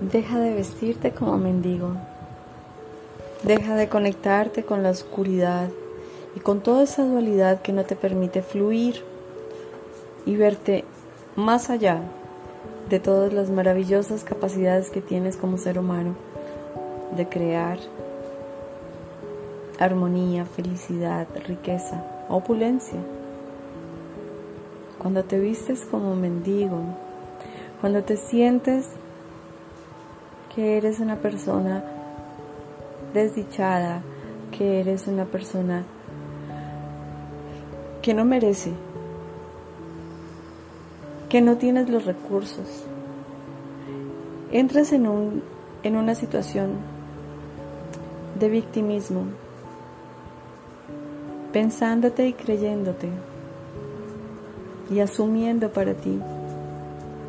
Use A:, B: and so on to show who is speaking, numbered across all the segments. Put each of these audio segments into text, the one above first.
A: Deja de vestirte como mendigo. Deja de conectarte con la oscuridad y con toda esa dualidad que no te permite fluir y verte más allá de todas las maravillosas capacidades que tienes como ser humano de crear armonía, felicidad, riqueza, opulencia. Cuando te vistes como mendigo, cuando te sientes que eres una persona desdichada, que eres una persona que no merece, que no tienes los recursos, entras en, un, en una situación de victimismo, pensándote y creyéndote y asumiendo para ti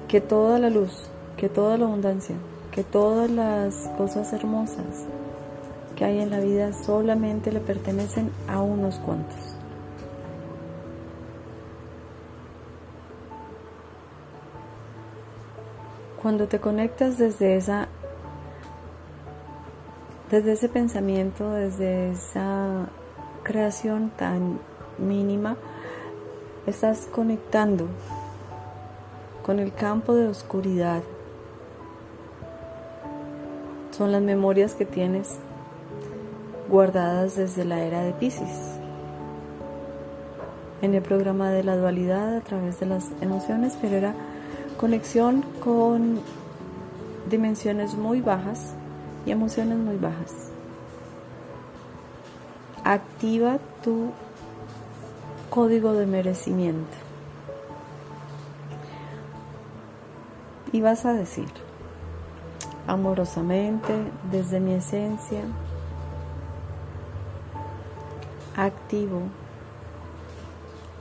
A: que toda la luz, que toda la abundancia, que todas las cosas hermosas que hay en la vida solamente le pertenecen a unos cuantos. Cuando te conectas desde esa desde ese pensamiento, desde esa creación tan mínima, estás conectando con el campo de oscuridad son las memorias que tienes guardadas desde la era de Pisces. En el programa de la dualidad a través de las emociones, pero era conexión con dimensiones muy bajas y emociones muy bajas. Activa tu código de merecimiento. Y vas a decir, amorosamente desde mi esencia, activo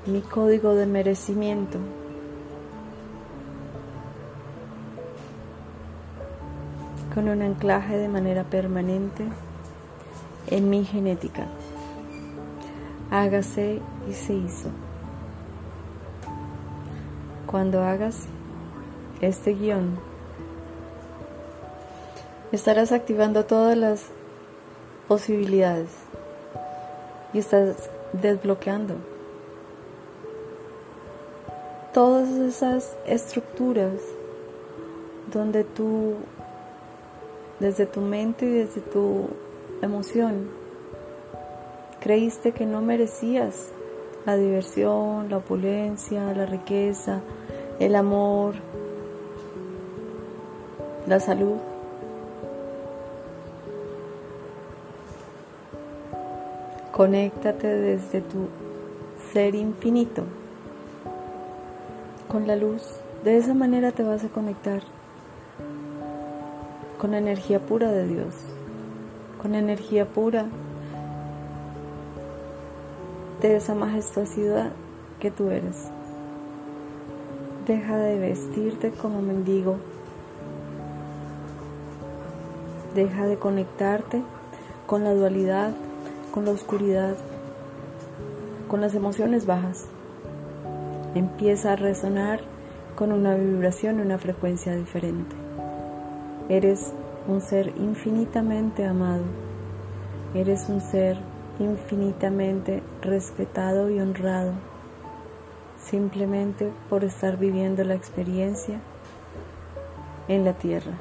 A: mi código de merecimiento. con un anclaje de manera permanente en mi genética. Hágase y se hizo. Cuando hagas este guion estarás activando todas las posibilidades y estás desbloqueando todas esas estructuras donde tú, desde tu mente y desde tu emoción, creíste que no merecías la diversión, la opulencia, la riqueza, el amor, la salud. Conéctate desde tu ser infinito con la luz. De esa manera te vas a conectar con la energía pura de Dios, con la energía pura de esa majestuosidad que tú eres. Deja de vestirte como mendigo. Deja de conectarte con la dualidad con la oscuridad, con las emociones bajas. Empieza a resonar con una vibración y una frecuencia diferente. Eres un ser infinitamente amado. Eres un ser infinitamente respetado y honrado simplemente por estar viviendo la experiencia en la tierra.